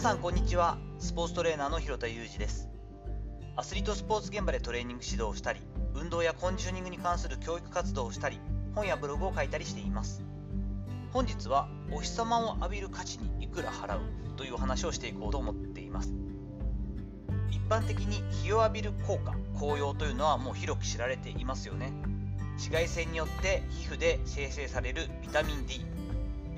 さんこんにちは。スポーツトレーナーの広田裕二です。アスリートスポーツ現場でトレーニング指導をしたり運動やコンディショニングに関する教育活動をしたり本やブログを書いたりしています。本日はお日様を浴びる価値にいくら払うというお話をしていこうと思っています。一般的に日を浴びる効果効用というのはもう広く知られていますよね。紫外線によって皮膚で生成されるビタミン D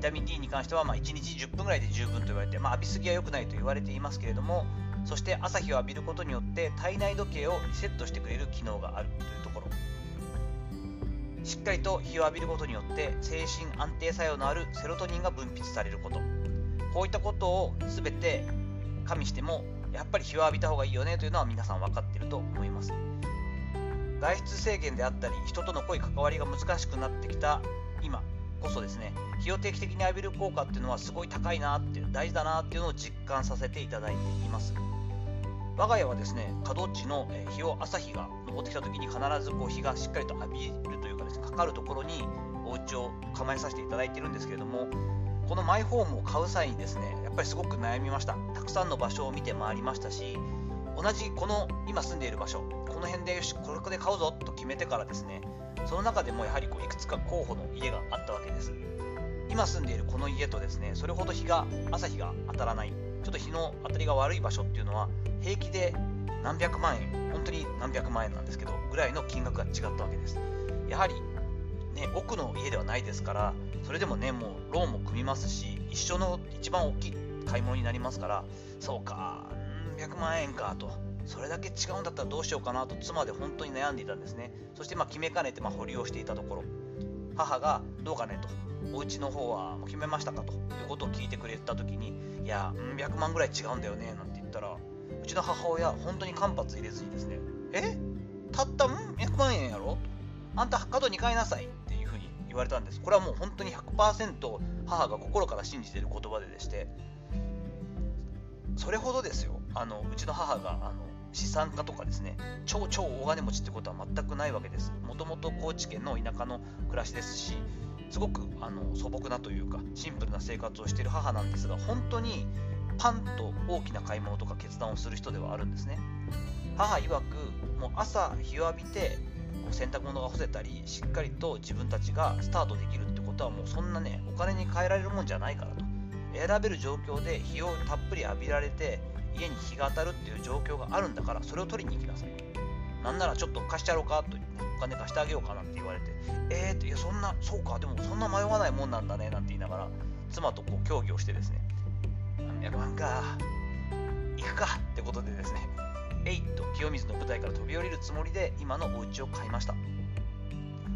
ビタミン D に関してはま1日10分ぐらいで十分と言われて、まあ、浴びすぎは良くないと言われていますけれどもそして朝日を浴びることによって体内時計をリセットしてくれる機能があるというところ。しっかりと日を浴びることによって精神安定作用のあるセロトニンが分泌されること。こういったことを全て加味してもやっぱり日を浴びた方がいいよねというのは皆さん分かっていると思います。外出制限であったり人との濃い関わりが難しくなってきた今こそですね日を定期的に浴びる効果っていうのはすごい高いなっていう大事だなっていうのを実感させていただいています。我が家はですね角地の日を朝日が昇ってきた時に必ずこう日がしっかりと浴びるというかですねかかるところにお家を構えさせていただいてるんですけれどもこのマイホームを買う際にですねやっぱりすごく悩みました。たくさんの場所を見て回りましたし同じこの今住んでいる場所この辺でよしこれで買うぞと決めてからですねその中でもやはりこういくつか候補の家があったわけです。今住んでいるこの家とですねそれほど日が朝日が当たらない。ちょっと日の当たりが悪い場所っていうのは平気で何百万円本当に何百万円なんですけどぐらいの金額が違ったわけです。やはりね奥の家ではないですからそれでもねもうローンも組みますし一緒の一番大きい買い物になりますからそうか万円かと。それだけ違うんだったらどうしようかなと。妻で本当に悩んでいたんですね。そしてま決めかねてま保留をしていたところ。母がどうかねと。お家の方はもう決めましたかと。いうことを聞いてくれた時にいや100万ぐらい違うんだよね。なんて言ったらうちの母親本当に間髪入れずにですねえ？たったん？100万円やろ？あんた角に買いなさい。っていうふうに言われたんです。これはもう本当に100%母が心から信じている言葉ででして。それほどですよ。あのうちの母があの資産家とかですね超超大金持ちってことは全くないわけです。もともと高知県の田舎の暮らしですしすごくあの素朴なというかシンプルな生活をしている母なんですが本当にパンと大きな買い物とか決断をする人ではあるんですね。母曰くもう朝日を浴びて洗濯物が干せたりしっかりと自分たちがスタートできるってことはもうそんなねお金に換えられるもんじゃないからと。選べる状況で日をたっぷり浴びられて家に日が当たるっていう状況があるんだからそれを取りに行きなさい。なんならちょっと貸してやろうか？とお金貸してあげようか？なんて言われて。えーっていやそんなそうか。でもそんな迷わないもんなんだね。なんて言いながら妻とこう協議をしてですね。100万か。行くか。ってことでですね。えいと清水の舞台から飛び降りるつもりで今のお家を買いました。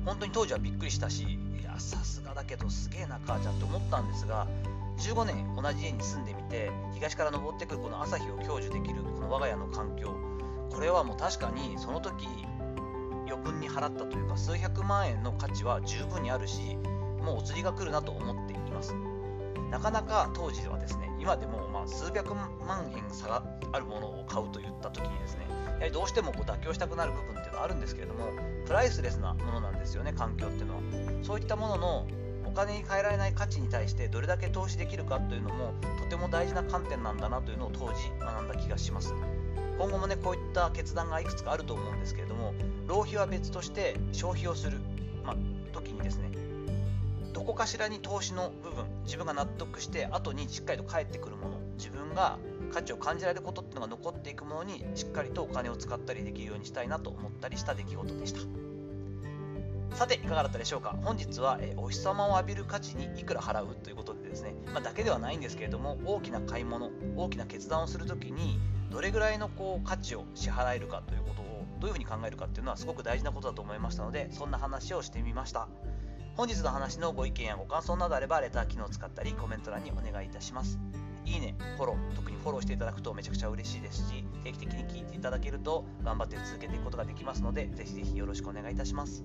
本当に当時はびっくりしたしいやさすがだけどすげえな母ちゃんって思ったんですが15年同じ家に住んでみて東から昇ってくるこの朝日を享受できるこの我が家の環境。これはもう確かにその時余分に払ったというか数百万円の価値は十分にあるしもうお釣りが来るなと思っています。なかなか当時はですね今でもま数百万円差があるものを買うといった時にですねやはりどうしてもこう妥協したくなる部分っていうのはあるんですけれどもプライスレスなものなんですよね環境っていうのは。そういったものの金に換えられない価値に対してどれだけ投資できるかというのもとても大事な観点なんだなというのを当時学んだ気がします。今後もねこういった決断がいくつかあると思うんですけれども浪費は別として消費をする、まあ、時にですねどこかしらに投資の部分自分が納得して後にしっかりと返ってくるもの自分が価値を感じられることっていうのが残っていくものにしっかりとお金を使ったりできるようにしたいなと思ったりした出来事でした。さていかがだったでしょうか？本日は、えお日様を浴びる価値にいくら払うということでですね、まあ、だけではないんですけれども大きな買い物大きな決断をするときにどれぐらいのこう価値を支払えるかということをどういうふうに考えるかっていうのはすごく大事なことだと思いましたのでそんな話をしてみました。本日の話のご意見やご感想などあればレター機能を使ったりコメント欄にお願いいたします。いいね、フォロー、特にフォローしていただくとめちゃくちゃ嬉しいですし、定期的に聞いていただけると頑張って続けていくことができますので、ぜひぜひよろしくお願いいたします。